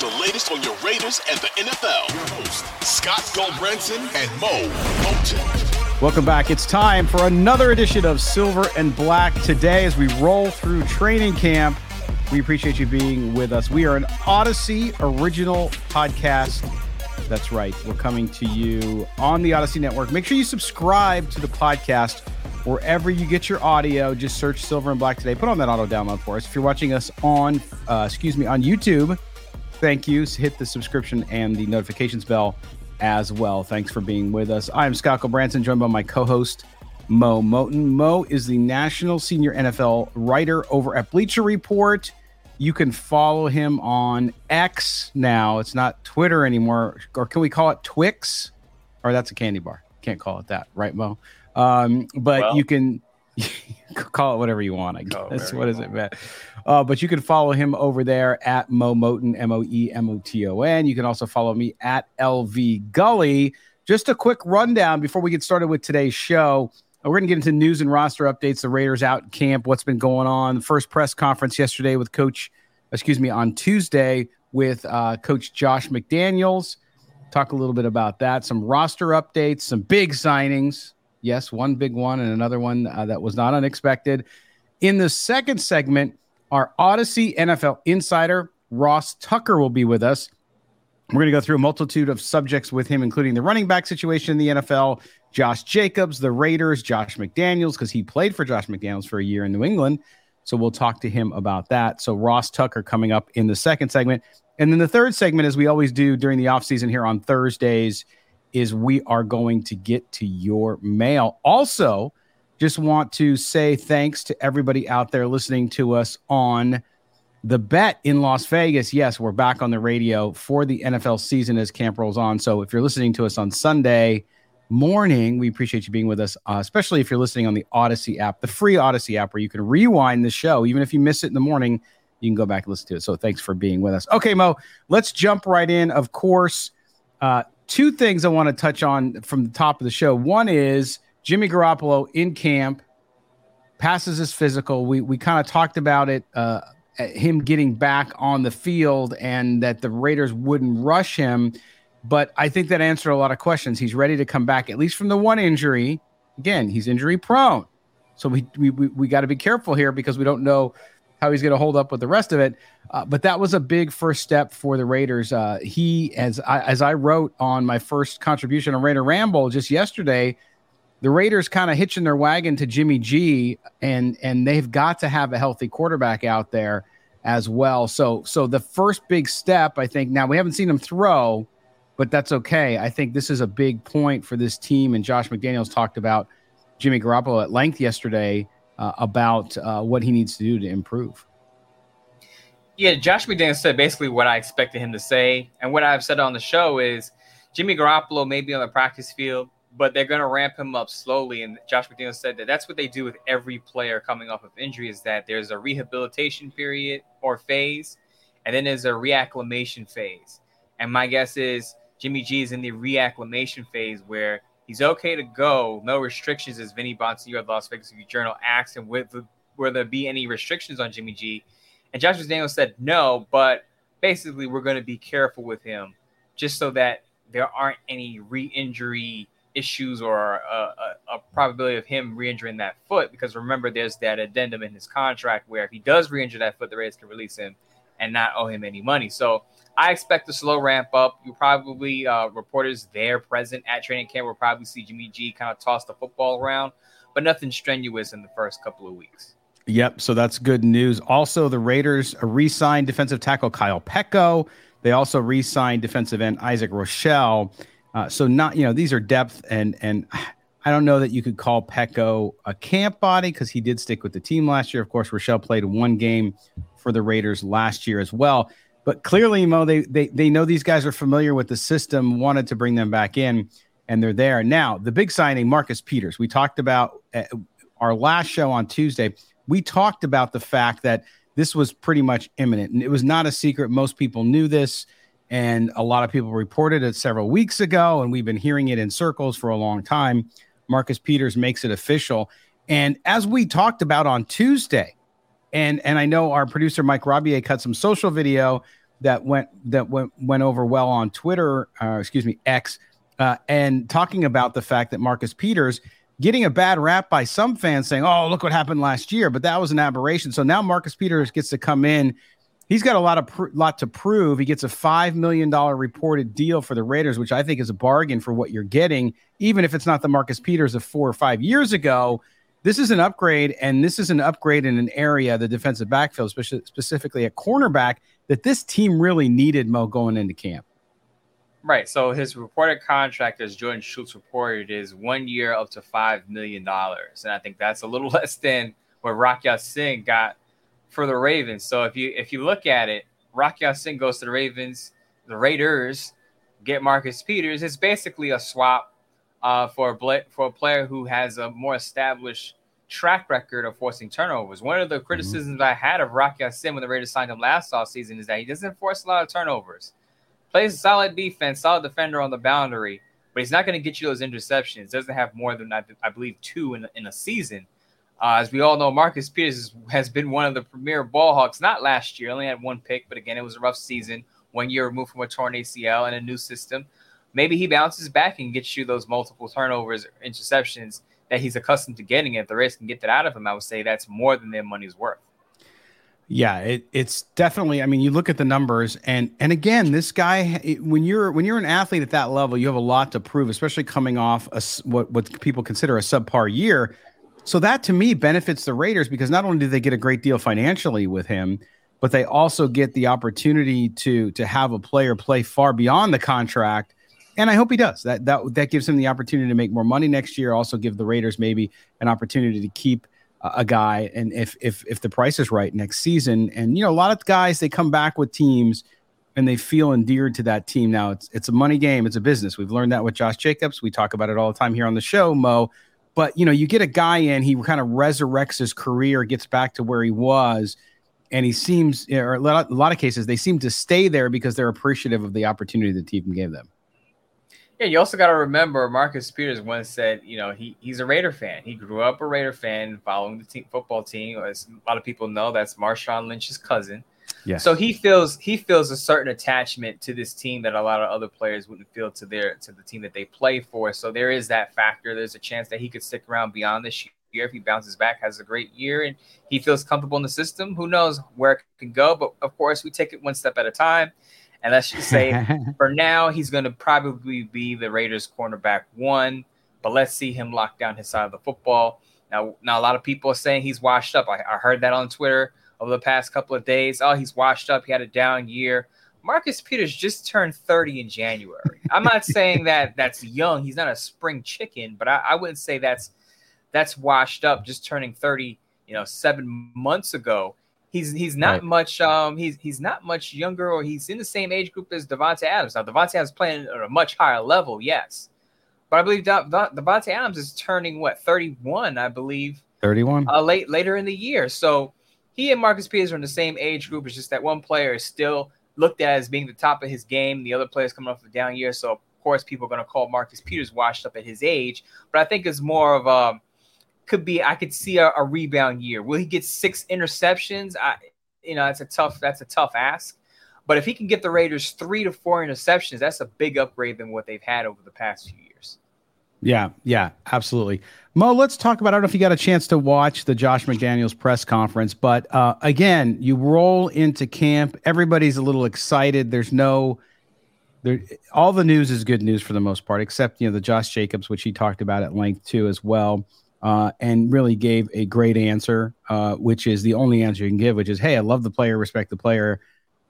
the latest on your Raiders and the NFL. Your host, Scott Gulbransen and Moe Moton. Welcome back. It's time for another edition of Silver and Black today as we roll through training camp. We appreciate you being with us. We are an Audacy original podcast. That's right. We're coming to you on the Audacy Network. Make sure you subscribe to the podcast wherever you get your audio. Just search Silver and Black today. Put on that auto download for us. If you're watching us on, uh, excuse me, on YouTube, thank you. Hit the subscription and the notifications bell as well. Thanks for being with us. I'm Scott Gulbransen, joined by my co-host Moe Moton. Mo is the national senior NFL writer over at Bleacher Report. You can follow him on X now. It's not Twitter anymore, or can we call it Twix? Or that's a candy bar. Can't call it that, right, Mo? Um, but well, you can call it whatever you want. I guess. That's what is it, man? Uh, but you can follow him over there at Moe Moton, M O E M O T O N. You can also follow me at LV Gully. Just a quick rundown before we get started with today's show. We're going to get into news and roster updates. The Raiders out camp, what's been going on. The first press conference yesterday with Coach, excuse me, on Tuesday with uh, Coach Josh McDaniels. Talk a little bit about that. Some roster updates, some big signings. Yes, one big one and another one uh, that was not unexpected. In the second segment, our Audacy NFL insider, Ross Tucker, will be with us. We're going to go through a multitude of subjects with him, including the running back situation in the NFL, Josh Jacobs, the Raiders, Josh McDaniels, because he played for Josh McDaniels for a year in New England. So we'll talk to him about that. So Ross Tucker coming up in the second segment. And then the third segment, as we always do during the offseason here on Thursdays, is we are going to get to your mail. Also, just want to say thanks to everybody out there listening to us on the bet in Las Vegas. Yes, we're back on the radio for the NFL season as camp rolls on. So if you're listening to us on Sunday morning, we appreciate you being with us, uh, especially if you're listening on the Audacy app, the free Audacy app, where you can rewind the show. Even if you miss it in the morning, you can go back and listen to it. So thanks for being with us. Okay, Mo, let's jump right in. Of course, uh, two things I want to touch on from the top of the show. One is Jimmy Garoppolo in camp passes his physical. We we kind of talked about it, uh, him getting back on the field, and that the Raiders wouldn't rush him. But I think that answered a lot of questions. He's ready to come back, at least from the one injury. Again, he's injury prone, so we we we, we got to be careful here because we don't know how he's going to hold up with the rest of it. Uh, but that was a big first step for the Raiders. Uh, he, as I, as I wrote on my first contribution on Raider Ramble just yesterday, the Raiders kind of hitching their wagon to Jimmy G, and and they've got to have a healthy quarterback out there as well. So so the first big step, I think. Now we haven't seen him throw, but that's okay. I think this is a big point for this team, and Josh McDaniels talked about Jimmy Garoppolo at length yesterday uh, about uh, what he needs to do to improve. Yeah, Josh McDaniels said basically what I expected him to say, and what I've said on the show is Jimmy Garoppolo may be on the practice field, but they're going to ramp him up slowly. And Josh McDaniels said that that's what they do with every player coming off of injury is that there's a rehabilitation period or phase, and then there's a reacclimation phase. And my guess is Jimmy G is in the reacclimation phase where He's okay to go, no restrictions, as Vinny Bonsignore of the Las Vegas Review Journal asked him, will, will there be any restrictions on Jimmy G? And Joshua McDaniels said no, but basically we're going to be careful with him just so that there aren't any re-injury issues or a, a, a, probability of him re-injuring that foot because remember there's that addendum in his contract where if he does re-injure that foot the Raiders can release him and not owe him any money so I expect a slow ramp up you probably uh, reporters there present at training camp will probably see Jimmy G kind of toss the football around but nothing strenuous in the first couple of weeks Yep. So that's good news. Also, the Raiders re signed defensive tackle Kyle Peko. They also re signed defensive end Isaac Rochelle. Uh, so not you know these are depth and and I don't know that you could call Peko a camp body because he did stick with the team last year. Of course, Rochelle played one game for the Raiders last year as well. But clearly, Mo, they they they know these guys are familiar with the system, wanted to bring them back in, and they're there now. The big signing, Marcus Peters. We talked about uh, our last show on Tuesday. We talked about the fact that this was pretty much imminent, and it was not a secret. Most people knew this. And a lot of people reported it several weeks ago, and we've been hearing it in circles for a long time. Marcus Peters makes it official. And as we talked about on Tuesday, and and I know our producer Mike Robier cut some social video that went that went went over well on Twitter, uh, excuse me, X, uh, and talking about the fact that Marcus Peters getting a bad rap by some fans saying, "Oh, look what happened last year," but that was an aberration. So now Marcus Peters gets to come in he's got a lot of pr- lot to prove. He gets a five million dollar reported deal for the Raiders, which I think is a bargain for what you're getting, even if it's not the Marcus Peters of four or five years ago. This is an upgrade, and this is an upgrade in an area, the defensive backfield, specifically at cornerback, that this team really needed Mo going into camp. Right. So his reported contract, as Jordan Schultz reported, is one year up to five million dollars, and I think that's a little less than what Rock Ya-Sin got for the Ravens. So if you if you look at it, Rock Ya-Sin goes to the Ravens, the Raiders get Marcus Peters. It's basically a swap uh, for a for a player who has a more established track record of forcing turnovers. One of the mm-hmm. criticisms mm-hmm. I had of Rocky Ya-Sin when the Raiders signed him last offseason is that he doesn't force a lot of turnovers. Plays a solid defense, solid defender on the boundary, but he's not going to get you those interceptions. Doesn't have more than I, I believe two in, in a season. Uh, as we all know, Marcus Peters has been one of the premier ball hawks, not last year, only had one pick, but again, it was a rough season. One year removed from a torn ACL and a new system. Maybe he bounces back and gets you those multiple turnovers, interceptions that he's accustomed to getting. If the Rays can get that out of him, I would say that's more than their money's worth. Yeah, it, it's definitely. I mean, you look at the numbers, and and again, this guy. When you're when you're an athlete at that level, you have a lot to prove, especially coming off a, what what people consider a subpar year. So that to me benefits the Raiders because not only do they get a great deal financially with him, but they also get the opportunity to to have a player play far beyond the contract. And I hope he does. That that that gives him the opportunity to make more money next year. Also give the Raiders maybe an opportunity to keep a, guy and if if if the price is right next season. And you know, a lot of guys they come back with teams and they feel endeared to that team. Now it's it's a money game, it's a business. We've learned that with Josh Jacobs. We talk about it all the time here on the show, Mo. But you know, you get a guy in, he kind of resurrects his career, gets back to where he was, and he seems, or a lot of cases, they seem to stay there because they're appreciative of the opportunity the team gave them. Yeah, you also got to remember Marcus Peters once said, you know, he he's a Raider fan. He grew up a Raider fan, following the team, football team. As a lot of people know, that's Marshawn Lynch's cousin. Yeah. So he feels he feels a certain attachment to this team that a lot of other players wouldn't feel to their to the team that they play for. So there is that factor. There's a chance that he could stick around beyond this year if he bounces back, has a great year, and he feels comfortable in the system. Who knows where it can go? But of course, we take it one step at a time. And let's just say for now, he's going to probably be the Raiders cornerback one. But let's see him lock down his side of the football. Now, now a lot of people are saying he's washed up. I, I heard that on Twitter over the past couple of days. Oh, he's washed up. He had a down year. Marcus Peters just turned 30 in January. I'm not saying that that's young. He's not a spring chicken, but I, I, wouldn't say that's that's washed up just turning 30, you know, seven months ago. He's he's not right. much um he's he's not much younger or he's in the same age group as Davante Adams. Now Davante Adams playing at a much higher level, yes. But I believe Davante Adams is turning what 31, I believe. 31. Uh, late later in the year. So he and Marcus Peters are in the same age group. It's just that one player is still looked at as being the top of his game. The other player's coming off a down year. So, of course, people are going to call Marcus Peters washed up at his age. But I think it's more of a could be I could see a, a rebound year. Will he get six interceptions? I you know, that's a tough that's a tough ask. But if he can get the Raiders three to four interceptions, that's a big upgrade than what they've had over the past few years. Yeah, yeah, absolutely. Mo, let's talk about. I don't know if you got a chance to watch the Josh McDaniels press conference, but uh, again, you roll into camp. Everybody's a little excited. There's no, there. All the news is good news for the most part, except you know the Josh Jacobs, which he talked about at length too as well, uh, and really gave a great answer, uh, which is the only answer you can give, which is, "Hey, I love the player, respect the player.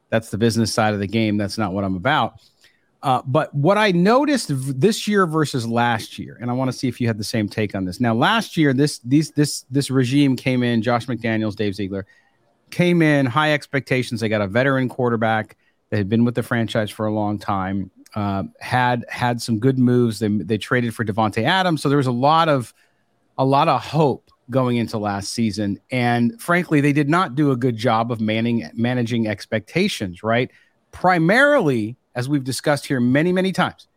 That's the business side of the game. That's not what I'm about." Uh, but what I noticed this year versus last year, and I want to see if you had the same take on this. Now, last year, this these this this regime came in. Josh McDaniels, Dave Ziegler came in high expectations. They got a veteran quarterback that had been with the franchise for a long time. Uh, had had some good moves. They they traded for Davante Adams, so there was a lot of a lot of hope going into last season. And frankly, they did not do a good job of manning managing expectations. Right, primarily as we've discussed here many, many times,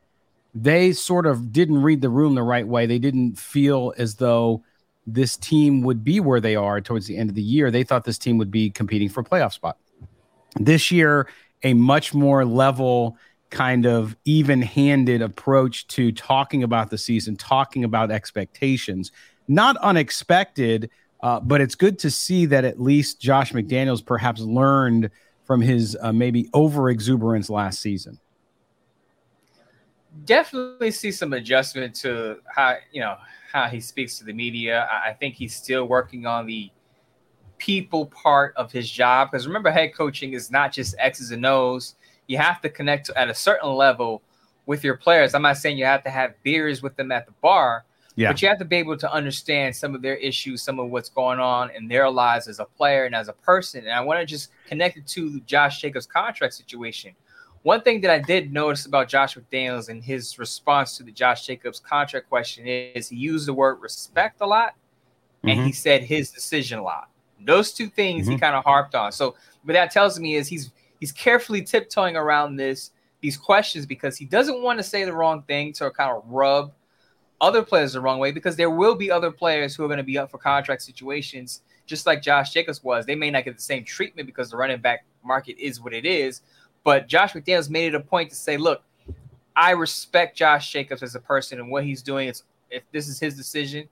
they sort of didn't read the room the right way. They didn't feel as though this team would be where they are towards the end of the year. They thought this team would be competing for a playoff spot. This year, a much more level, kind of even handed approach to talking about the season, talking about expectations. Not unexpected, uh, but it's good to see that at least Josh McDaniels perhaps learned from his uh, maybe over exuberance last season? Definitely see some adjustment to how you know how he speaks to the media. I think he's still working on the people part of his job because remember, head coaching is not just X's and O's. You have to connect at a certain level with your players. I'm not saying you have to have beers with them at the bar, yeah. But you have to be able to understand some of their issues, some of what's going on in their lives as a player and as a person. And I want to just connect it to Josh Jacobs' contract situation. One thing that I did notice about Josh McDaniels and his response to the Josh Jacobs contract question is he used the word respect a lot and mm-hmm. he said his decision a lot. Those two things mm-hmm. he kind of harped on. So what that tells me is he's he's carefully tiptoeing around this these questions because he doesn't want to say the wrong thing to kind of rub other players the wrong way because there will be other players who are going to be up for contract situations, just like Josh Jacobs was. They may not get the same treatment because the running back market is what it is. But Josh McDaniels made it a point to say, look, I respect Josh Jacobs as a person and what he's doing. It's if this is his decision.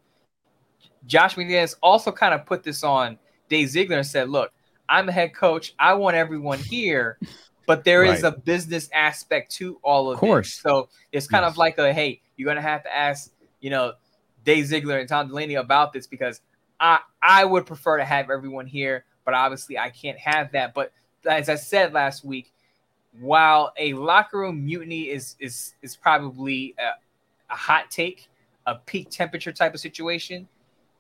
Josh McDaniels also kind of put this on Dave Ziegler and said, look, I'm a head coach. I want everyone here, but there right. is a business aspect to all of, of course. This. So it's kind yes. of like a hey, you're gonna have to ask you know, Dave Ziegler and Tom Delaney about this because I I would prefer to have everyone here, but obviously I can't have that. But as I said last week, while a locker room mutiny is is is probably a, a hot take, a peak temperature type of situation,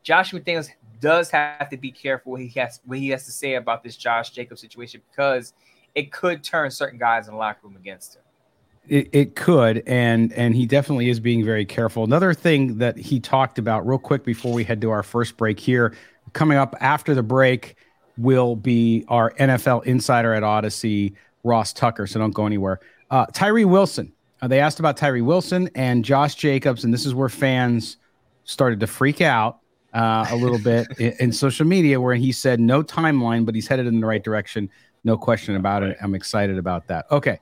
Josh McDaniels does have to be careful what he has what he has to say about this Josh Jacobs situation because it could turn certain guys in the locker room against him. It, it could, and and he definitely is being very careful. Another thing that he talked about, real quick, before we head to our first break here, coming up after the break will be our NFL insider at Audacy Ross Tucker. So don't go anywhere. Uh, Tyree Wilson. Uh, they asked about Tyree Wilson and Josh Jacobs, and this is where fans started to freak out uh, a little bit in, in, social media, where he said no timeline, but he's headed in the right direction. No question about it. I'm excited about that. Okay.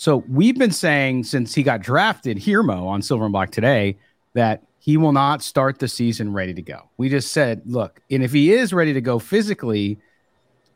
So we've been saying since he got drafted, Hirmo on Silver and Black today, that he will not start the season ready to go. We just said, look, and if he is ready to go physically,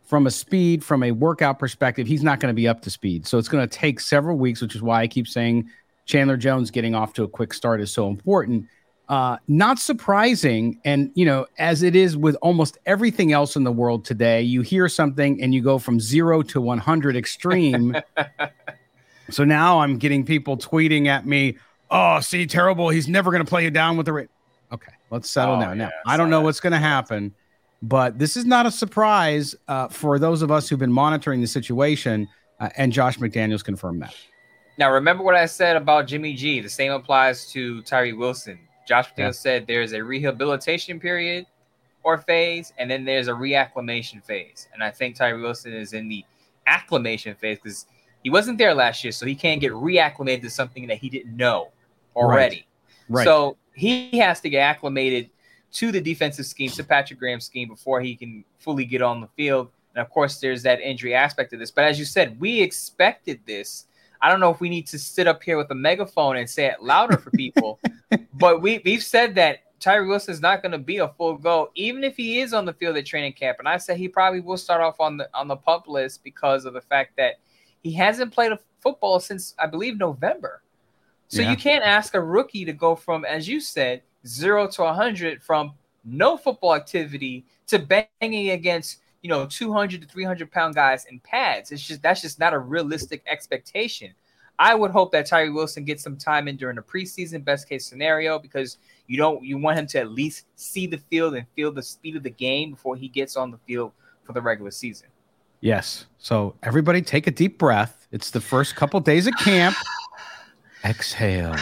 from a speed, from a workout perspective, he's not going to be up to speed. So it's going to take several weeks, which is why I keep saying Chandler Jones getting off to a quick start is so important. Uh, not surprising. And, you know, as it is with almost everything else in the world today, you hear something and you go from zero to 100 extreme So now I'm getting people tweeting at me, "Oh, see, terrible. He's never going to play you down with the rate." Okay, let's settle oh, down. Yeah, now I don't know what's going to happen, but this is not a surprise uh, for those of us who've been monitoring the situation. Uh, and Josh McDaniels confirmed that. Now, remember what I said about Jimmy G. The same applies to Tyree Wilson. Josh McDaniels yeah. said there's a rehabilitation period or phase, and then there's a reacclimation phase. And I think Tyree Wilson is in the acclimation phase because he wasn't there last year, so he can't get reacclimated to something that he didn't know already. Right. right. So he has to get acclimated to the defensive scheme, to Patrick Graham's scheme, before he can fully get on the field. And of course, there's that injury aspect of this. But as you said, we expected this I don't know if we need to sit up here with a megaphone and say it louder for people, but we we've said that Tyree Wilson is not going to be a full go, even if he is on the field at training camp. And I said he probably will start off on the on the pup list because of the fact that he hasn't played a football since I believe November. So yeah. you can't ask a rookie to go from, as you said, zero to 100 from no football activity to banging against you know 200 to 300 pound guys in pads. It's just that's just not a realistic expectation. I would hope that Tyree Wilson gets some time in during the preseason, best case scenario, because you don't you want him to at least see the field and feel the speed of the game before he gets on the field for the regular season. Yes. So everybody take a deep breath. It's the first couple days of camp. Exhale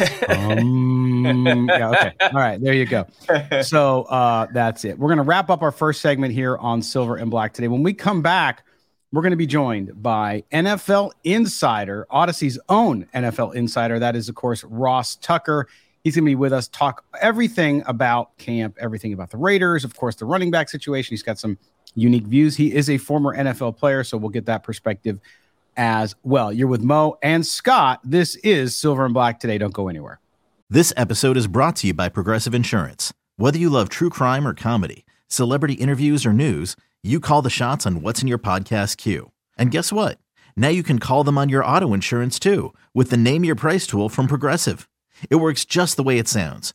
um, yeah, okay. All right, there you go. So uh, that's it. We're going to wrap up our first segment here on Silver and Black today. When we come back, we're going to be joined by NFL Insider, Audacy's own NFL Insider. That is, of course, Ross Tucker. He's going to be with us, talk everything about camp, everything about the Raiders, of course, the running back situation. He's got some unique views. He is a former NFL player, so we'll get that perspective as well. You're with Mo and Scott. This is Silver and Black today. Don't go anywhere. This episode is brought to you by Progressive Insurance. Whether you love true crime or comedy, celebrity interviews or news, you call the shots on what's in your podcast queue. And guess what? Now you can call them on your auto insurance too with the Name Your Price tool from Progressive. It works just the way it sounds.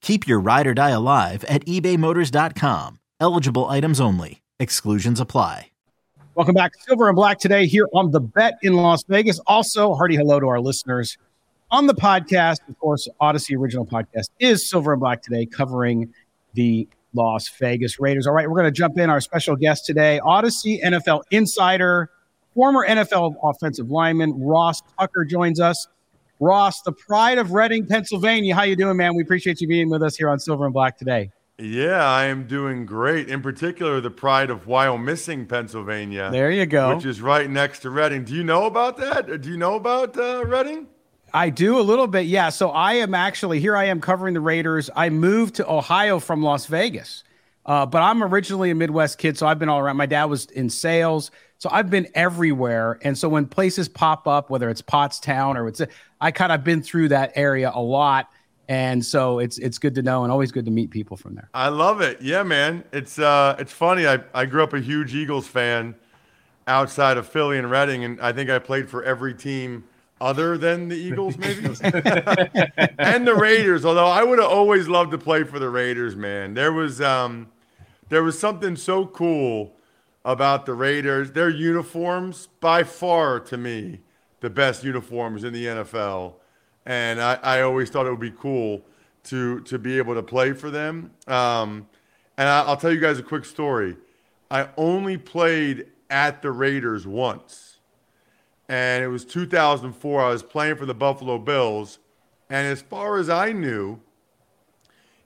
Keep your ride or die alive at ebaymotors.com. Eligible items only. Exclusions apply. Welcome back Silver and Black today here on the Bet in Las Vegas. Also, hearty hello to our listeners on the podcast. Of course, Audacy original podcast is Silver and Black today, covering the Las Vegas Raiders. All right, we're going to jump in. Our special guest today, Audacy NFL insider, former NFL offensive lineman Ross Tucker joins us. Ross, the pride of Reading, Pennsylvania. How you doing, man? We appreciate you being with us here on Silver and Black today. Yeah, I am doing great. In particular, the pride of Wyomissing, Pennsylvania. There you go. Which is right next to Reading. Do you know about that? Do you know about uh, Reading? I do a little bit, yeah. So I am actually here. I am covering the Raiders. I moved to Ohio from Las Vegas, uh, but I'm originally a Midwest kid, so I've been all around. My dad was in sales, so I've been everywhere. And so when places pop up, whether it's Pottstown or it's, I kind of been through that area a lot. And so it's it's good to know and always good to meet people from there. I love it. Yeah, man. It's uh it's funny. I, I grew up a huge Eagles fan outside of Philly and Reading, and I think I played for every team other than the Eagles, maybe. and the Raiders, although I would have always loved to play for the Raiders, man. There was um there was something so cool about the Raiders. Their uniforms, by far to me, the best uniforms in the NFL. And I, I always thought it would be cool to, to be able to play for them. Um, and I, I'll tell you guys a quick story. I only played at the Raiders once. And it was 2004. I was playing for the Buffalo Bills. And as far as I knew,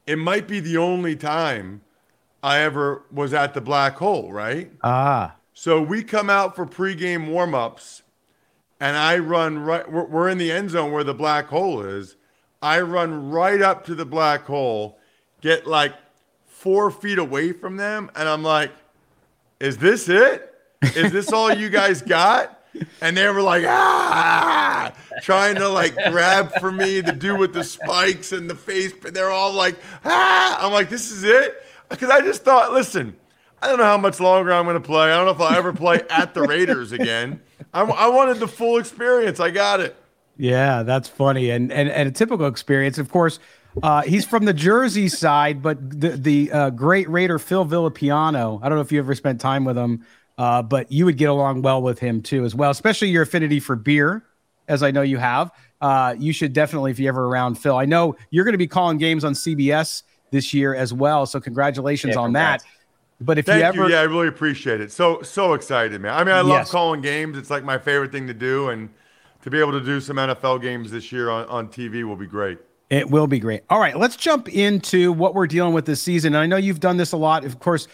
it might be the only time I ever was at the black hole, right? Ah. So we come out for pregame warmups, and I run right. We're, we're in the end zone where the black hole is. I run right up to the black hole, get like four feet away from them, and I'm like, "Is this it? Is this all you guys got?" And they were like, "Ah!" trying to like grab for me, the dude with the spikes and the face, but they're all like, "Ah!" I'm like, "This is it," because I just thought, listen. I don't know how much longer I'm going to play. I don't know if I'll ever play at the Raiders again. I, I wanted the full experience. I got it. Yeah, that's funny, and and, and a typical experience. Of course, uh, he's from the Jersey side, but the the uh, great Raider Phil Villapiano. I don't know if you ever spent time with him, uh, but you would get along well with him too, as well. Especially your affinity for beer, as I know you have. Uh, you should definitely, if you ever around Phil, I know you're going to be calling games on CBS this year as well. So congratulations Yeah, on congrats. that. But if Thank you ever, Yeah, I really appreciate it. So so excited, man. I mean, I love Yes. calling games. It's like my favorite thing to do, and to be able to do some NFL games this year on, on TV will be great. It will be great. All right, let's jump into what we're dealing with this season. And I know you've done this a lot. Of course,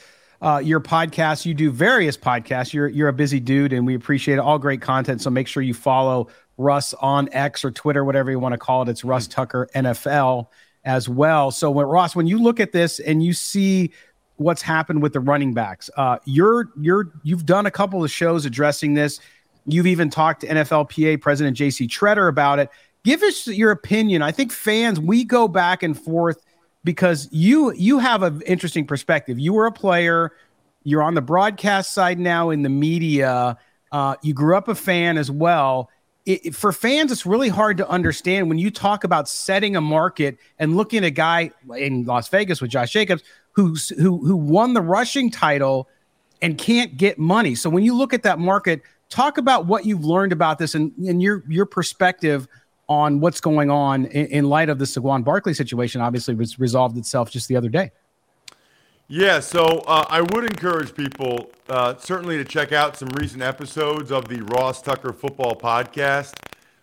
uh, your podcast, you do various podcasts. You're you're a busy dude, and we appreciate it. all great content. So make sure you follow Ross on X or Twitter, whatever you want to call it. It's Ross Tucker NFL as well. So when Ross, when you look at this and you see what's happened with the running backs, uh, you're you're you've done a couple of shows addressing this. You've even talked to NFLPA President J.C. Tretter about it. Give us your opinion. I think fans we go back and forth because you you have an interesting perspective. You were a player. You're on the broadcast side now in the media. Uh, you grew up a fan as well. It, for fans, it's really hard to understand when you talk about setting a market and looking at a guy in Las Vegas with Josh Jacobs who's who who won the rushing title and can't get money. So when you look at that market, talk about what you've learned about this and, and your your perspective on what's going on in, in light of the Saquon Barkley situation. Obviously, was resolved itself just the other day. Yeah, so uh, I would encourage people uh, certainly to check out some recent episodes of the Ross Tucker Football Podcast.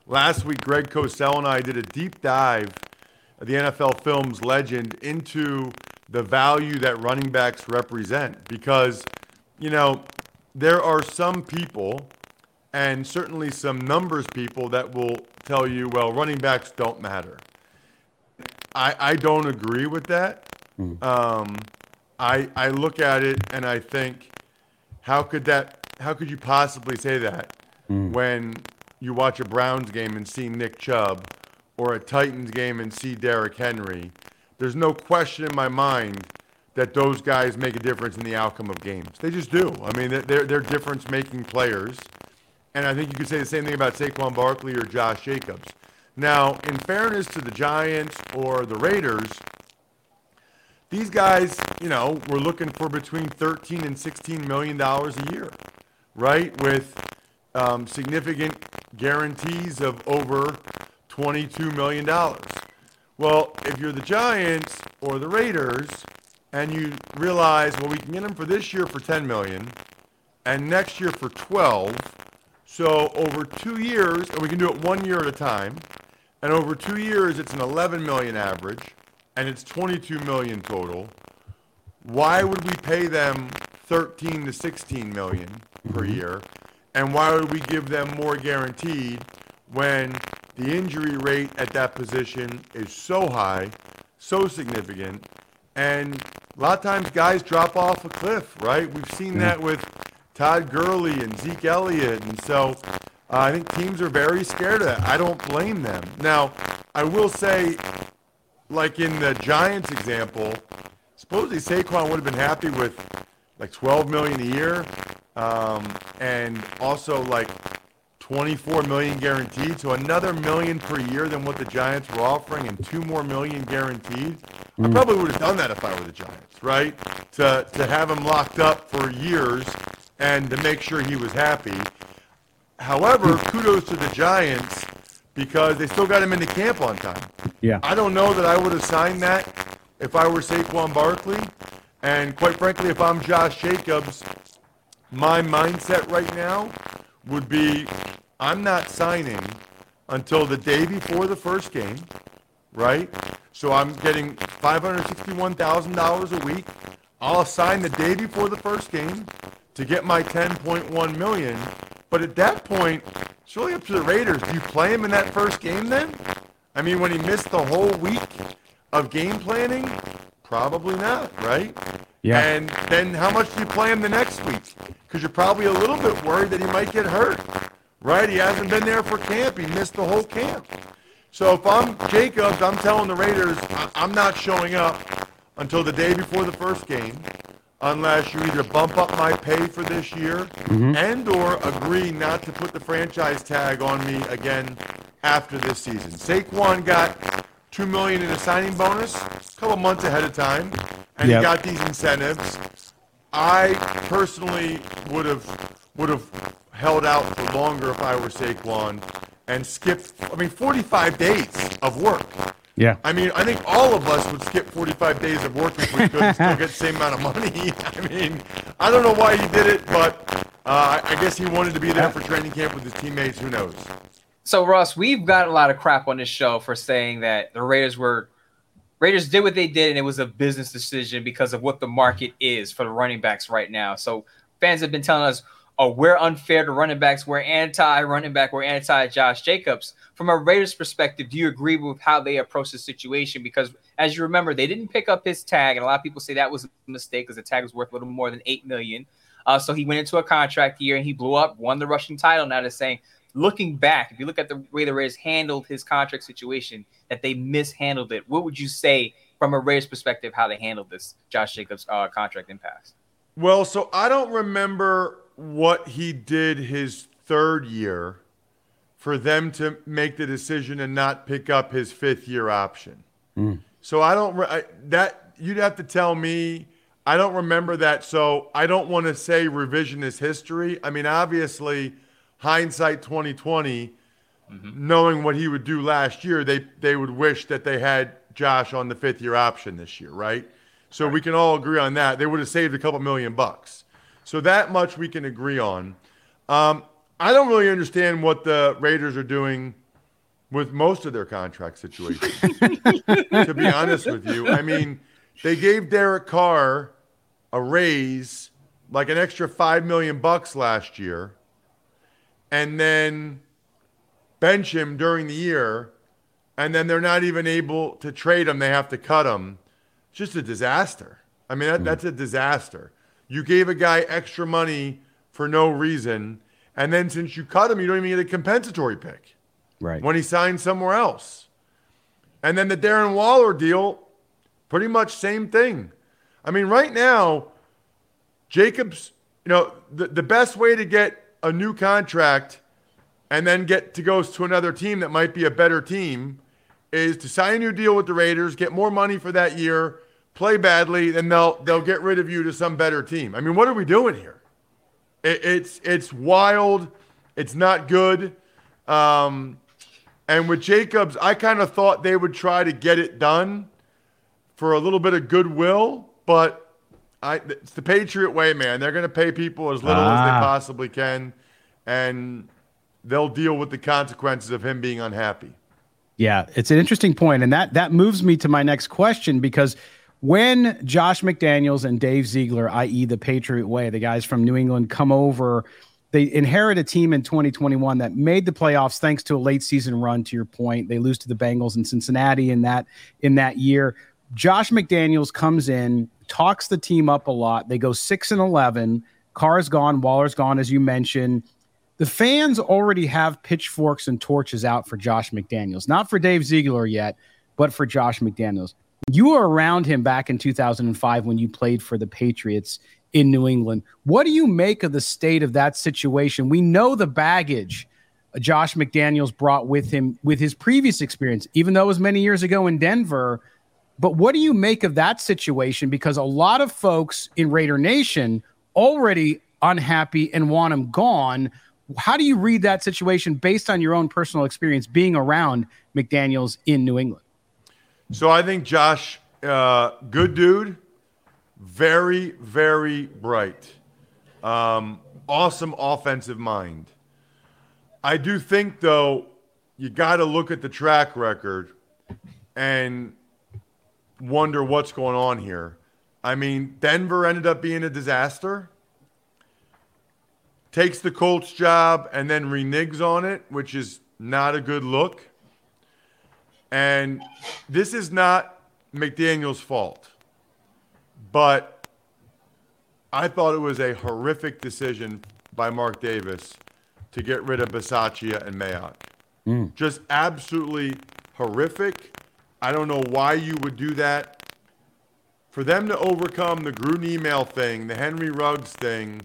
Last week, Greg Cosell and I did a deep dive of the NFL Films legend into the value that running backs represent because, you know, there are some people and certainly some numbers people that will tell you, well, running backs don't matter. I, I don't agree with that. Um, I I look at it and I think, how could that? How could you possibly say that mm. when you watch a Browns game and see Nick Chubb, or a Titans game and see Derrick Henry? There's no question in my mind that those guys make a difference in the outcome of games. They just do. I mean, they're they're, they're difference-making players. And I think you could say the same thing about Saquon Barkley or Josh Jacobs. Now, in fairness to the Giants or the Raiders, these guys, you know, were looking for between 13 and 16 million dollars a year, right? With um, significant guarantees of over 22 million dollars. Well, if you're the Giants or the Raiders, and you realize, well, we can get them for this year for 10 million, and next year for 12. So over two years, and we can do it one year at a time, and over two years, it's an 11 million average, and it's 22 million total. Why would we pay them 13 to 16 million per year, and why would we give them more guaranteed when the injury rate at that position is so high, so significant, and a lot of times guys drop off a cliff, right? We've seen that with Todd Gurley and Zeke Elliott, and so uh, I think teams are very scared of that. I don't blame them. Now, I will say, like in the Giants example, supposedly Saquon would have been happy with like 12 million a year, um, and also like 24 million guaranteed, so another million per year than what the Giants were offering, and two more million guaranteed. I probably would have done that if I were the Giants, right? To to have him locked up for years and to make sure he was happy. However, kudos to the Giants because they still got him into camp on time. Yeah. I don't know that I would have signed that if I were Saquon Barkley. And quite frankly, if I'm Josh Jacobs, my mindset right now would be I'm not signing until the day before the first game, right? So I'm getting $561,000 a week. I'll sign the day before the first game to get my 10.1 million. But at that point, it's really up to the Raiders. Do you play him in that first game then? I mean, when he missed the whole week of game planning, probably not, right? Yeah. And then how much do you play him the next week? Because you're probably a little bit worried that he might get hurt, right? He hasn't been there for camp. He missed the whole camp. So if I'm Jacobs, I'm telling the Raiders I- I'm not showing up until the day before the first game unless you either bump up my pay for this year mm-hmm. and or agree not to put the franchise tag on me again after this season. Saquon got two million in a signing bonus a couple months ahead of time, and Yep. he got these incentives. I personally would have would have held out for longer if I were Saquon and skipped. I mean, 45 days of work. Yeah. I mean, I think all of us would skip 45 days of work if we could and still get the same amount of money. I mean, I don't know why he did it, but uh, I I guess he wanted to be there for training camp with his teammates. Who knows? So Ross, we've got a lot of crap on this show for saying that the Raiders were Raiders did what they did and it was a business decision because of what the market is for the running backs right now. So fans have been telling us, "Oh, we're unfair to running backs. We're anti running back. We're anti Josh Jacobs." From a Raiders perspective, do you agree with how they approach the situation? Because as you remember, they didn't pick up his tag, and a lot of people say that was a mistake because the tag was worth a little more than eight million. Uh, so he went into a contract year and he blew up, won the rushing title. Now they're saying looking back, if you look at the way the Raiders handled his contract situation, that they mishandled it. What would you say from a Raiders perspective how they handled this Josh Jacobs uh, contract impasse? Well, so I don't remember what he did his third year for them to make the decision and not pick up his fifth year option. Mm. So I don't I, that you'd have to tell me. I don't remember that, so I don't want to say revisionist history. I mean, obviously, hindsight 2020, mm-hmm. knowing what he would do last year, they they would wish that they had Josh on the fifth year option this year, right? So we can all agree on that. They would have saved a couple million bucks. So that much we can agree on. Um, I don't really understand what the Raiders are doing with most of their contract situations. to be honest with you, I mean, they gave Derek Carr a raise, like an extra five million bucks last year, and then bench him during the year, and then they're not even able to trade him. They have to cut him. It's just a disaster. I mean, that, that's a disaster. You gave a guy extra money for no reason, and then since you cut him, you don't even get a compensatory pick Right. when he signed somewhere else. And then the Darren Waller deal, pretty much same thing. I mean, right now, Jacobs, you know, the, the best way to get a new contract and then get to go to another team that might be a better team is to sign a new deal with the Raiders, get more money for that year, play badly, then they'll they'll get rid of you to some better team. I mean, what are we doing here? It, it's it's wild. It's not good. Um, and with Jacobs, I kind of thought they would try to get it done for a little bit of goodwill, but I, it's the Patriot way, man. They're going to pay people as little as Ah. they possibly can, and they'll deal with the consequences of him being unhappy. Yeah, it's an interesting point, and that that moves me to my next question because when Josh McDaniels and Dave Ziegler, i.e., the Patriot Way, the guys from New England, come over, they inherit a team in 2021 that made the playoffs thanks to a late season run. To your point, they lose to the Bengals in Cincinnati in that in that year. Josh McDaniels comes in, talks the team up a lot. They go six and eleven. Carr's gone, Waller's gone, as you mentioned the fans already have pitchforks and torches out for Josh McDaniels, not for Dave Ziegler yet, but for Josh McDaniels. You were around him back in 2005 when you played for the Patriots in New England. What do you make of the state of that situation? We know the baggage Josh McDaniels brought with him with his previous experience, even though it was many years ago in Denver. But what do you make of that situation? Because a lot of folks in Raider Nation already unhappy and want him gone. How do you read that situation based on your own personal experience being around McDaniels in New England? So I think Josh, uh, good dude, very, very bright, um, awesome offensive mind. I do think, though, you got to look at the track record. And wonder what's going on here. I mean, Denver ended up being a disaster. Takes the Colts job and then reneges on it, which is not a good look. And this is not McDaniels' fault. But I thought it was a horrific decision by Mark Davis to get rid of Bisaccia and Mayock. Mm. Just absolutely horrific. I don't know why you would do that. For them to overcome the Gruden email thing, the Henry Ruggs thing,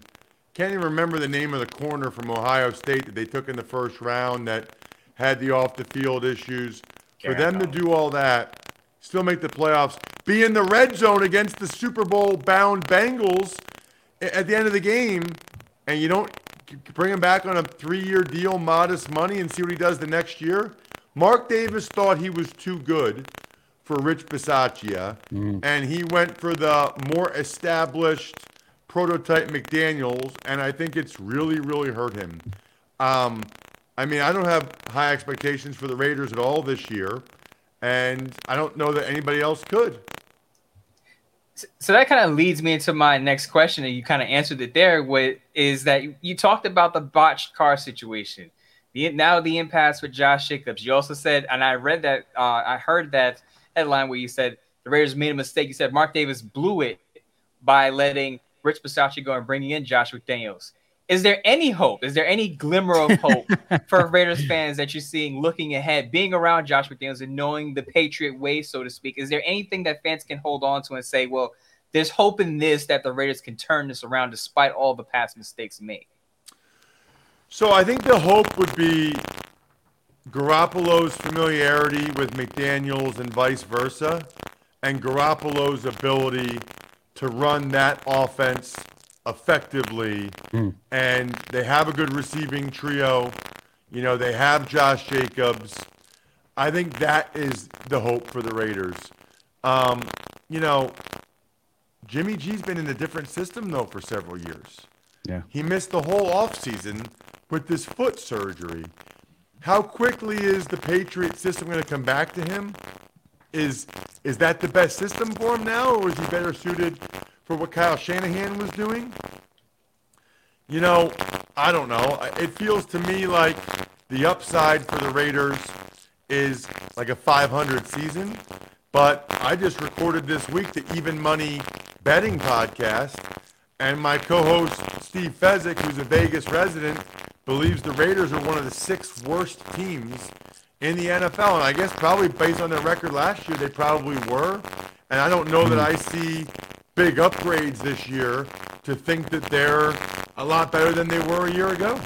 can't even remember the name of the corner from Ohio State that they took in the first round that had the off the field issues. For them to do all that, still make the playoffs, be in the red zone against the Super Bowl bound Bengals at the end of the game, and you don't bring him back on a three year deal, modest money, and see what he does the next year. Mark Davis thought he was too good for Rich Bisaccia, mm. and he went for the more established prototype McDaniels, and I think it's really, really hurt him. Um, I mean, I don't have high expectations for the Raiders at all this year, and I don't know that anybody else could. So that kind of leads me into my next question, and you kind of answered it there. What is that you talked about the botched Carr situation? The, now the impasse with Josh Jacobs. You also said, and I read that, uh, I heard that headline where you said the Raiders made a mistake. You said Mark Davis blew it by letting Rich Bisaccia go and bringing in Josh McDaniels. Is there any hope? Is there any glimmer of hope for Raiders fans that you're seeing looking ahead, being around Josh McDaniels and knowing the Patriot way, so to speak? Is there anything that fans can hold on to and say, well, there's hope in this that the Raiders can turn this around despite all the past mistakes made? So I think the hope would be Garoppolo's familiarity with McDaniels and vice versa, and Garoppolo's ability to run that offense effectively. Mm. And they have a good receiving trio. You know, they have Josh Jacobs. I think that is the hope for the Raiders. Um, you know, Jimmy G's been in a different system, though, for several years. Yeah. He missed the whole offseason with this foot surgery. How quickly is the Patriot system going to come back to him? Is is that the best system for him now, or is he better suited for what Kyle Shanahan was doing? You know, I don't know. It feels to me like the upside for the Raiders is like a 500 season. But I just recorded this week the Even Money betting podcast, and my co-host Steve Fezzik, who's a Vegas resident, believes the Raiders are one of the six worst teams in the NFL. And I guess probably based on their record last year, they probably were. And I don't know that hmm. I see big upgrades this year to think that they're a lot better than they were a year ago.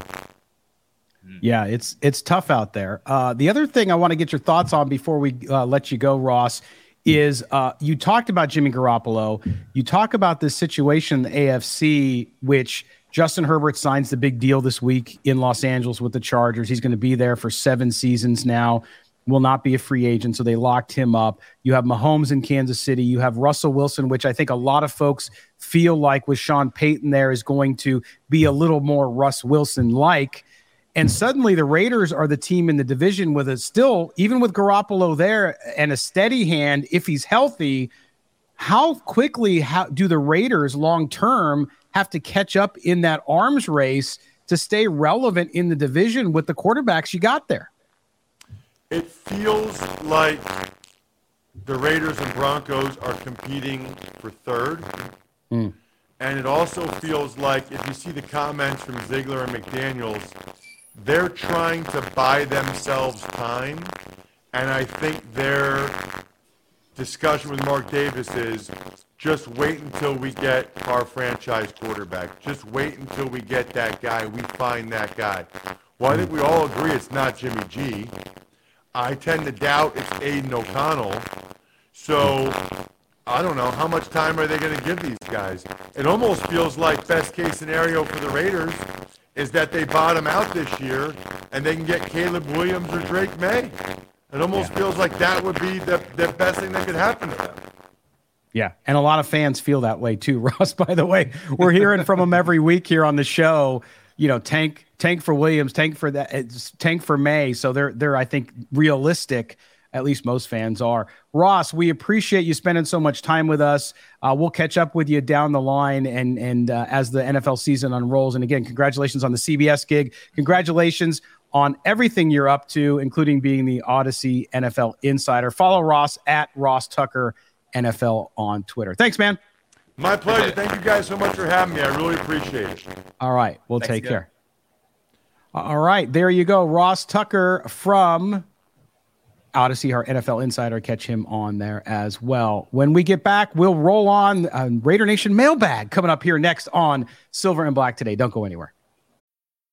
Yeah, it's it's tough out there. Uh, the other thing I want to get your thoughts on before we uh, let you go, Ross, is uh, you talked about Jimmy Garoppolo. You talk about this situation in the AFC, which Justin Herbert signs the big deal this week in Los Angeles with the Chargers. He's going to be there for seven seasons now will not be a free agent, so they locked him up. You have Mahomes in Kansas City. You have Russell Wilson, which I think a lot of folks feel like with Sean Payton there is going to be a little more Russ Wilson like. And suddenly the Raiders are the team in the division with a still, even with Garoppolo there and a steady hand, if he's healthy, how quickly how, do the Raiders long term have to catch up in that arms race to stay relevant in the division with the quarterbacks you got there? It feels like the Raiders and Broncos are competing for third. Mm. And it also feels like if you see the comments from Ziegler and McDaniels, they're trying to buy themselves time. And I think their discussion with Mark Davis is just wait until we get our franchise quarterback. Just wait until we get that guy. We find that guy. Well, I think we all agree it's not Jimmy G. I tend to doubt it's Aidan O'Connell. So I don't know how much time are they going to give these guys. It almost feels like best case scenario for the Raiders is that they bottom out this year and they can get Caleb Williams or Drake Maye. It almost yeah. feels like that would be the, the best thing that could happen to them. Yeah, and a lot of fans feel that way too, Ross. By the way, we're hearing from them every week here on the show you know, tank tank for Williams, tank for that, tank for Maye. So they're they're I think realistic At least most fans are. Ross, we appreciate you spending so much time with us. Uh, we'll catch up with you down the line and and uh, as the NFL season unrolls. And again, congratulations on the CBS gig. Congratulations on everything you're up to, including being the Audacy NFL insider. Follow Ross at Ross Tucker NFL on Twitter. Thanks, man. My pleasure. Thank you guys so much for having me. I really appreciate it. All right. We'll Thanks take again. care. All right. There you go. Ross Tucker from Audacy, our NFL insider. Catch him on there as well. When we get back, we'll roll on uh, Raider Nation mailbag coming up here next on Silver and Black today. Don't go anywhere.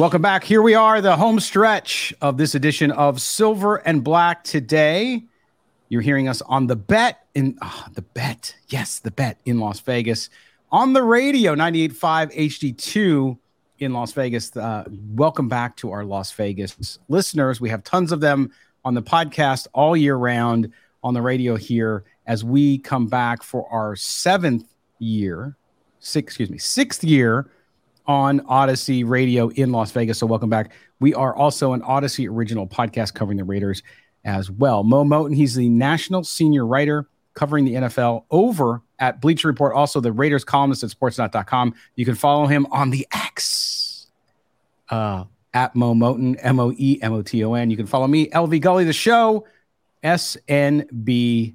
Welcome back. Here we are, the home stretch of this edition of Silver and Black today. You're hearing us on the bet in oh, the bet. Yes, the bet in Las Vegas on the radio 98.5 HD2 in Las Vegas. Uh, welcome back to our Las Vegas listeners. We have tons of them on the podcast all year round on the radio here as we come back for our seventh year, six, excuse me, sixth year on Audacy Radio in Las Vegas. So welcome back. We are also an Audacy original podcast covering the Raiders as well. Moe Moton, he's the national senior writer covering the NFL over at Bleacher Report, also the Raiders columnist at sportsnet.com. You can follow him on the X uh, at Moe Moton, M O E M O T O N. You can follow me, LV Gully, the show, SNB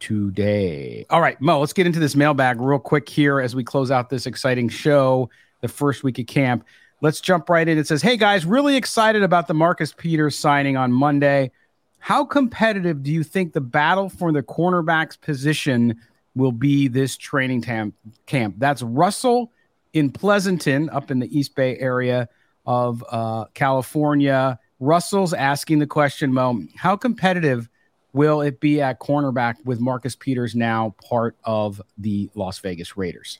today. All right, Mo, let's get into this mailbag real quick here as we close out this exciting show the first week of camp. Let's jump right in. It says, Hey guys, really excited about the Marcus Peters signing on Monday. How competitive do you think the battle for the cornerback's position will be this training tam- camp? That's Russell in Pleasanton, up in the East Bay area of uh, California. Russell's asking the question, Mo, how competitive will it be at cornerback with Marcus Peters now part of the Las Vegas Raiders?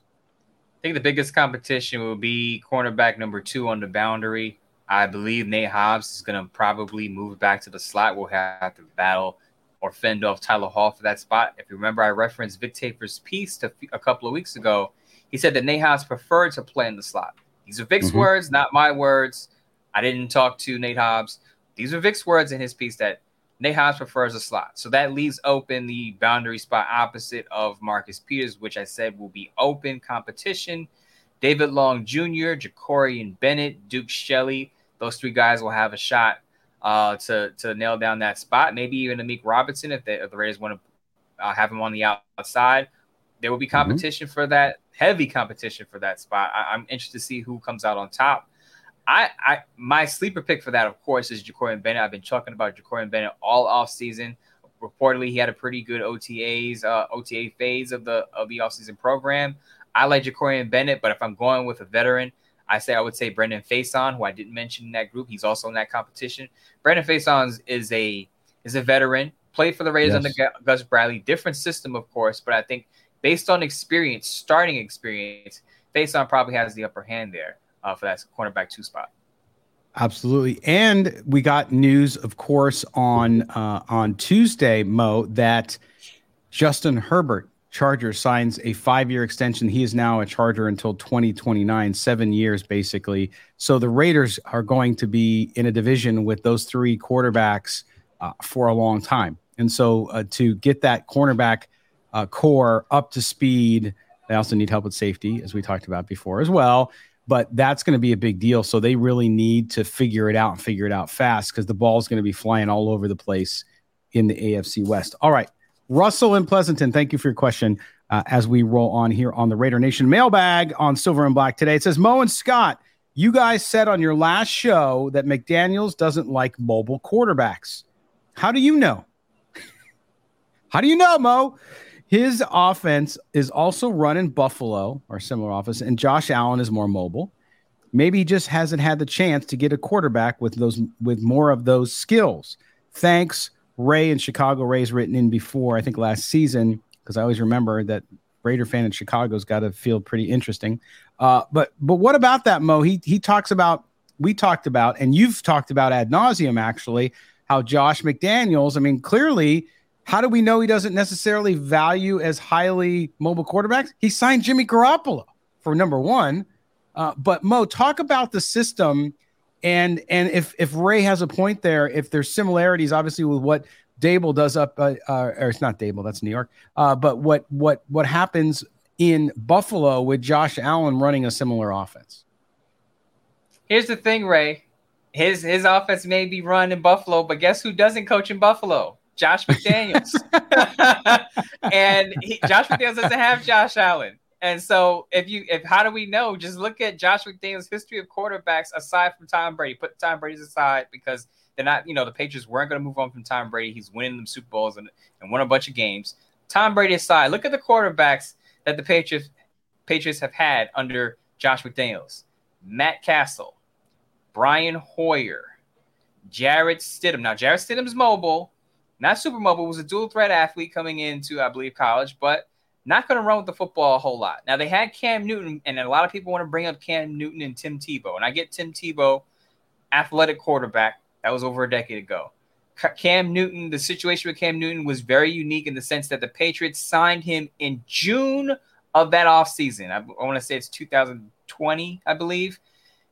I think the biggest competition will be cornerback number two on the boundary. I believe Nate Hobbs is going to probably move back to the slot. We'll have to battle or fend off Tyler Hall for that spot. If you remember, I referenced Vic Tafur's piece to, a couple of weeks ago. He said that Nate Hobbs preferred to play in the slot. These are Vic's mm-hmm. words, not my words. I didn't talk to Nate Hobbs. These are Vic's words in his piece that Nate Hobbs prefers a slot. So that leaves open the boundary spot opposite of Marcus Peters, which I said will be open competition. David Long Jr., Jakorian Bennett, Duke Shelley, those three guys will have a shot uh, to, to nail down that spot. Maybe even Amik Robertson if, they, if the Raiders want to uh, have him on the outside. There will be mm-hmm. competition mm-hmm. for that, heavy competition for that spot. I, I'm interested to see who comes out on top. I, I my sleeper pick for that, of course, is Jakorian Bennett. I've been talking about Jakorian Bennett all off season. Reportedly, he had a pretty good OTAs, uh, OTA phase of the of the offseason program. I like Jakorian Bennett, but if I'm going with a veteran, I say I would say Brandon Facyson, who I didn't mention in that group. He's also in that competition. Brandon Facyson is a is a veteran, played for the Raiders yes. under Gus Bradley. Different system, of course, but I think based on experience, starting experience, Facyson probably has the upper hand there uh, for that cornerback two spot. Absolutely, and we got news, of course, on uh, on Tuesday, Mo, that Justin Herbert, Charger, signs a five-year extension. He is now a Charger until 2029, seven years basically. So the Raiders are going to be in a division with those three quarterbacks uh, for a long time, and so uh, to get that cornerback uh, core up to speed, they also need help with safety, as we talked about before as well but that's going to be a big deal. So they really need to figure it out and figure it out fast because the ball is going to be flying all over the place in the AFC West. All right. Russell in Pleasanton, thank you for your question. Uh, as we roll on here on the Raider Nation mailbag on Silver and Black today, it says Mo and Scott, you guys said on your last show that McDaniels doesn't like mobile quarterbacks. How do you know? How do you know, Mo? His offense is also run in Buffalo or similar office, and Josh Allen is more mobile. Maybe he just hasn't had the chance to get a quarterback with those with more of those skills. Thanks, Ray in Chicago. Ray's written in before, I think last season, because I always remember that Raider fan in Chicago's got to feel pretty interesting. Uh, but but what about that, Mo? He he talks about we talked about, and you've talked about ad nauseum actually, how Josh McDaniels. I mean, clearly how do we know he doesn't necessarily value as highly mobile quarterbacks? He signed Jimmy Garoppolo for number one. Uh, but Mo, talk about the system, and and if if Ray has a point there, if there's similarities, obviously with what Daboll does up, uh, uh, or it's not Daboll, that's New York. Uh, but what what what happens in Buffalo with Josh Allen running a similar offense? Here's the thing, Ray. His his offense may be run in Buffalo, but guess who doesn't coach in Buffalo? Josh McDaniels. and he, Josh McDaniels doesn't have Josh Allen. And so if you if how do we know? Just look at Josh McDaniels' history of quarterbacks aside from Tom Brady. Put Tom Brady's aside because they're not, you know, the Patriots weren't going to move on from Tom Brady. He's winning them Super Bowls and, and won a bunch of games. Tom Brady aside, look at the quarterbacks that the Patriots Patriots have had under Josh McDaniels. Matt Cassel, Brian Hoyer, Jarrett Stidham. Now Jarrett Stidham's mobile, not super mobile, was a dual threat athlete coming into, I believe, college, but not going to run with the football a whole lot. Now they had Cam Newton, and a lot of people want to bring up Cam Newton and Tim Tebow, and I get Tim Tebow, athletic quarterback. That was over a decade ago. Cam Newton, the situation with Cam Newton was very unique in the sense that the Patriots signed him in June of that offseason. I, I want to say it's 2020, I believe.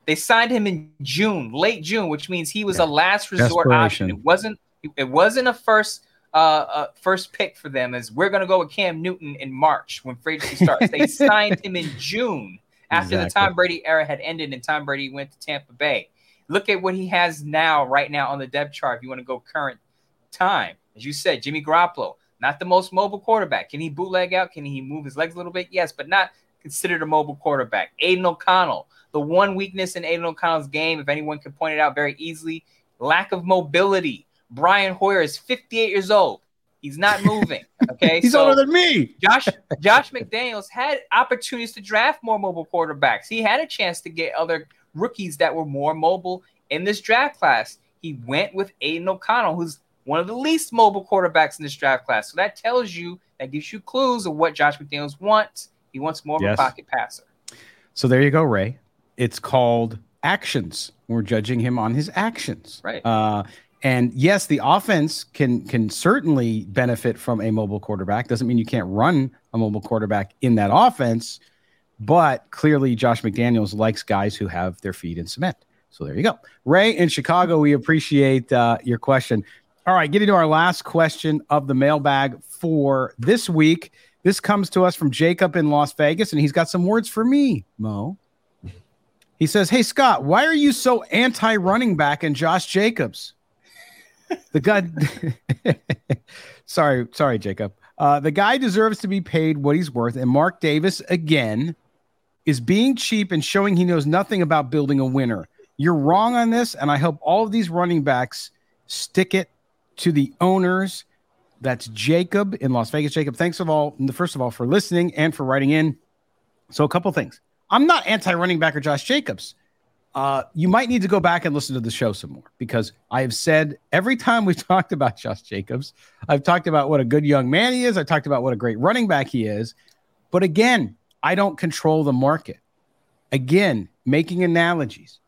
They signed him in June, late June, which means he was yeah. a last resort option. It wasn't it wasn't a first uh, uh, first pick for them as we're going to go with Cam Newton in March when free agency starts. they signed him in June after exactly. the Tom Brady era had ended and Tom Brady went to Tampa Bay. Look at what he has now, right now on the depth chart. If you want to go current time, as you said, Jimmy Garoppolo, not the most mobile quarterback. Can he bootleg out? Can he move his legs a little bit? Yes, but not considered a mobile quarterback. Aidan O'Connell, the one weakness in Aidan O'Connell's game, if anyone can point it out very easily, lack of mobility. Brian Hoyer is 58 years old. He's not moving. Okay. He's so older than me. Josh Josh McDaniels had opportunities to draft more mobile quarterbacks. He had a chance to get other rookies that were more mobile in this draft class. He went with Aidan O'Connell, who's one of the least mobile quarterbacks in this draft class. So that tells you, that gives you clues of what Josh McDaniels wants. He wants more yes. of a pocket passer. So there you go, Ray. It's called actions. We're judging him on his actions. Right. Uh, and yes, the offense can can certainly benefit from a mobile quarterback. Doesn't mean you can't run a mobile quarterback in that offense, but clearly Josh McDaniels likes guys who have their feet in cement. So there you go. Ray in Chicago, we appreciate uh, your question. All right, getting to our last question of the mailbag for this week. This comes to us from Jacob in Las Vegas, and he's got some words for me, Mo. He says, Hey, Scott, why are you so anti running back and Josh Jacobs? The guy sorry sorry jacob. Uh, the guy deserves to be paid what he's worth and mark davis again is being cheap and showing he knows nothing about building a winner. You're wrong on this and i hope all of these running backs stick it to the owners. That's jacob in las vegas. Jacob thanks of all first of all for listening and for writing in. So a couple things. I'm not anti-running back or josh jacobs uh, you might need to go back and listen to the show some more because I have said every time we've talked about Josh Jacobs, I've talked about what a good young man he is. I talked about what a great running back he is. But again, I don't control the market. Again, making analogies.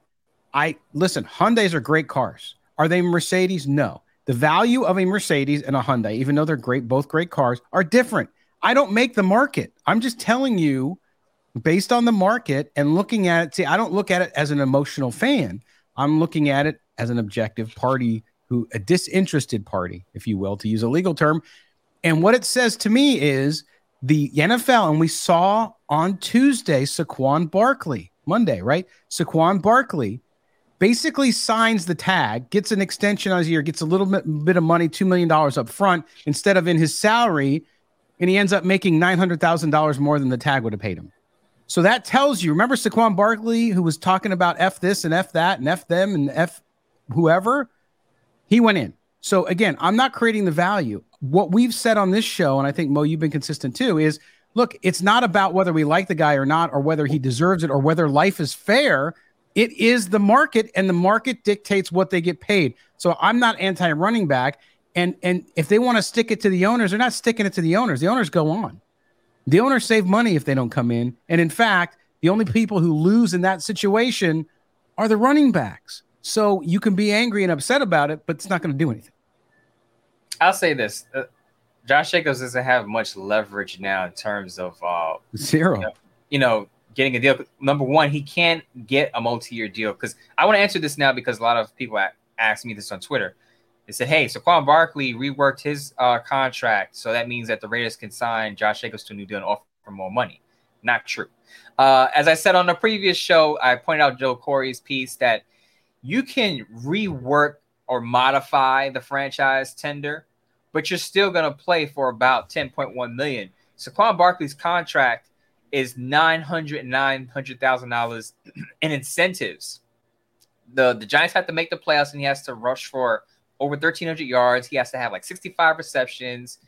I listen, Hyundais are great cars. Are they Mercedes? No. The value of a Mercedes and a Hyundai, even though they're great, both great cars, are different. I don't make the market. I'm just telling you based on the market and looking at it. See, I don't look at it as an emotional fan. I'm looking at it as an objective party who a disinterested party, if you will, to use a legal term. And what it says to me is the NFL, and we saw on Tuesday Saquon Barkley, Monday, right? Saquon Barkley basically signs the tag, gets an extension on his year, gets a little bit, bit of money, $2 million up front instead of in his salary, and he ends up making $900,000 more than the tag would have paid him. So that tells you, remember Saquon Barkley, who was talking about F this and F that and F them and F whoever? He went in. So again, I'm not creating the value. What we've said on this show, and I think Mo, you've been consistent too, is look, it's not about whether we like the guy or not, or whether he deserves it, or whether life is fair. It is the market, and the market dictates what they get paid. So I'm not anti-running back, and and if they want to stick it to the owners, they're not sticking it to the owners. The owners go on. The owners save money if they don't come in, and in fact, the only people who lose in that situation are the running backs. So you can be angry and upset about it, but it's not going to do anything. I'll say this: uh, Josh Jacobs doesn't have much leverage now in terms of uh, zero. You know, you know, getting a deal. Number one, he can't get a multi-year deal because I want to answer this now because a lot of people ask me this on Twitter. They said, "Hey, Saquon Barkley reworked his uh, contract, so that means that the Raiders can sign Josh Jacobs to a new deal and offer more money." Not true. Uh, as I said on the previous show, I pointed out Joel Corry's piece that you can rework or modify the franchise tender, but you're still going to play for about 10.1 million. Saquon Barkley's contract is nine hundred nine hundred thousand dollars in incentives. The the Giants have to make the playoffs and he has to rush for over 1,300 yards. He has to have like 65 receptions.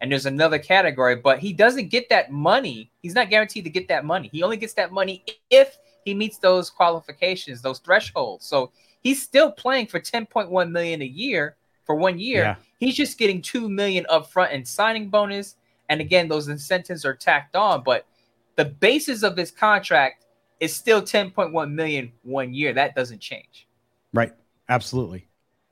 And there's another category, but he doesn't get that money. He's not guaranteed to get that money. He only gets that money if he meets those qualifications, those thresholds. So he's still playing for 10.1 million a year for one year. Yeah. He's just getting 2 million upfront in signing bonus. And again, those incentives are tacked on, but the basis of his contract is still 10.1 million one year. That doesn't change. Right. Absolutely.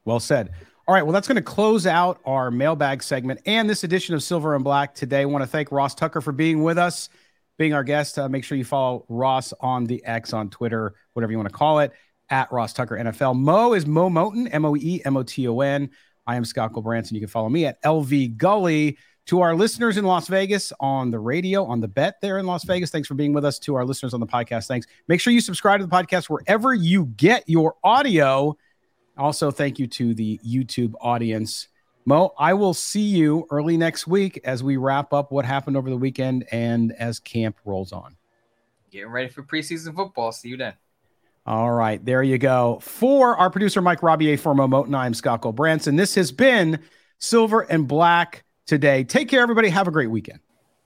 Well said. All right, well, that's going to close out our mailbag segment and this edition of Silver and Black today. I want to thank Ross Tucker for being with us, being our guest. Uh, make sure you follow Ross on the X on Twitter, whatever you want to call it, at Ross Tucker NFL. Mo is Moe Moton, M O E M O T O N. I am Scott Gulbransen. You can follow me at LV Gully. To our listeners in Las Vegas on the radio, on the bet there in Las Vegas, thanks for being with us. To our listeners on the podcast, thanks. Make sure you subscribe to the podcast wherever you get your audio. Also, thank you to the YouTube audience. Mo, I will see you early next week as we wrap up what happened over the weekend and as camp rolls on. Getting ready for preseason football. See you then. All right, there you go. For our producer, Mike Robier, for Moe Moton, I'm Scott Gulbransen. This has been Silver and Black today. Take care, everybody. Have a great weekend.